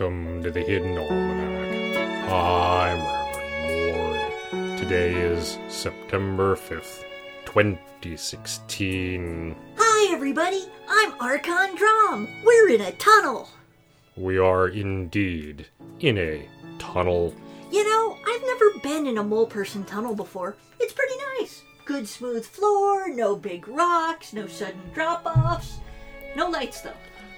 Welcome to the Hidden Almanac. I'm Reverend Mord. Today is September 5th, 2016. Hi, everybody. I'm Archon Drom. We're in a tunnel. We are indeed in a tunnel. You know, I've never been in a mole person tunnel before. It's pretty nice. Good smooth floor, no big rocks, no sudden drop offs. No lights, though.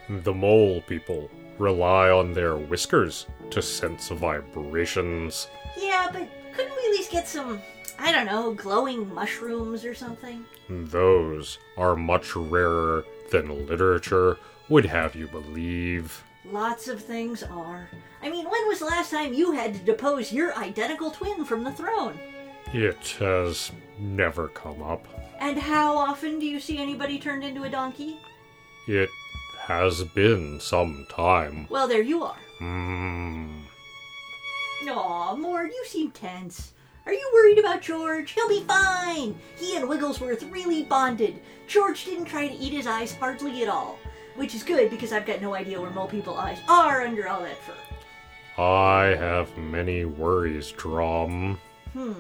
The mole people rely on their whiskers to sense vibrations. Yeah, but couldn't we at least get some, I don't know, glowing mushrooms or something? Those are much rarer than literature would have you believe. Lots of things are. I mean, when was the last time you had to depose your identical twin from the throne? It has never come up. And how often do you see anybody turned into a donkey? It has been some time. Well, there you are. Hmm. Aw, Mord, you seem tense. Are you worried about George? He'll be fine. He and Wigglesworth really bonded. George didn't try to eat his eyes hardly at all. Which is good because I've got no idea where mole people eyes are under all that fur. I have many worries, Drom. Hmm.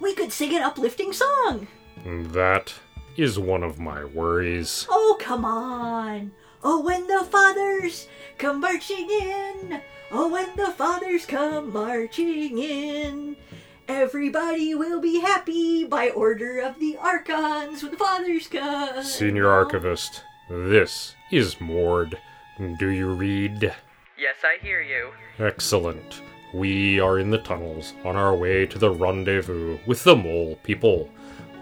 We could sing an uplifting song. That is one of my worries. Oh, come on. Oh, when the fathers come marching in. Oh, when the fathers come marching in. Everybody will be happy by order of the archons when the fathers come. Senior Archivist, this is Mord. Do you read? Yes, I hear you. Excellent. We are in the tunnels on our way to the rendezvous with the mole people.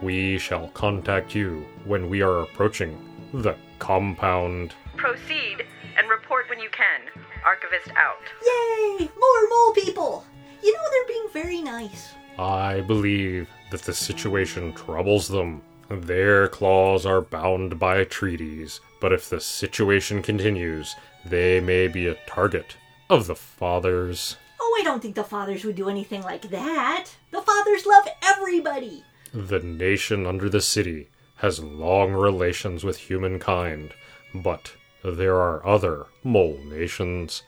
We shall contact you when we are approaching the compound. Proceed and report when you can. Archivist out. Yay! More mole people! You know, they're being very nice. I believe that the situation troubles them. Their claws are bound by treaties, but if the situation continues, they may be a target of the fathers. Oh, I don't think the fathers would do anything like that. The fathers love everybody. The nation under the city has long relations with humankind, but there are other mole nations.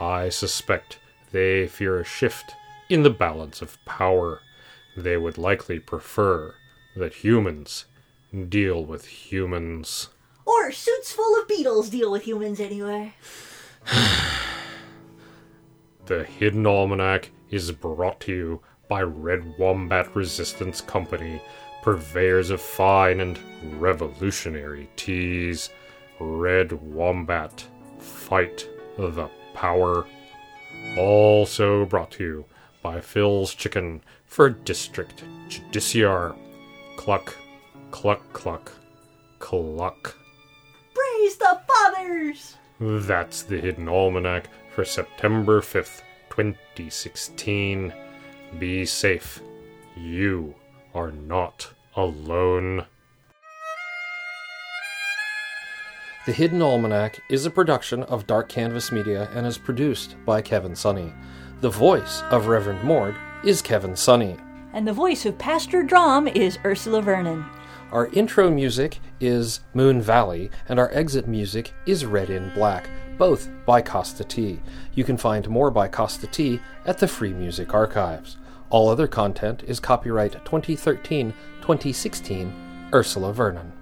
I suspect they fear a shift in the balance of power. They would likely prefer that humans deal with humans. Or suits full of beetles deal with humans anyway. The Hidden Almanac is brought to you by Red Wombat Resistance Company, purveyors of fine and revolutionary teas. Red Wombat, fight the power. Also brought to you by Phil's Chicken for District Judiciar. Cluck, cluck, cluck, cluck. Praise the fathers! That's the Hidden Almanac for September 5th, 2016. Be safe. You are not alone. The Hidden Almanac is a production of Dark Canvas Media and is produced by Kevin Sonney. The voice of Reverend Mord is Kevin Sonney. And the voice of Pastor Drom is Ursula Vernon. Our intro music is Moon Valley, and our exit music is Red in Black, both by Kosta T. You can find more by Kosta T at the Free Music Archives. All other content is copyright 2013 2016 Ursula Vernon.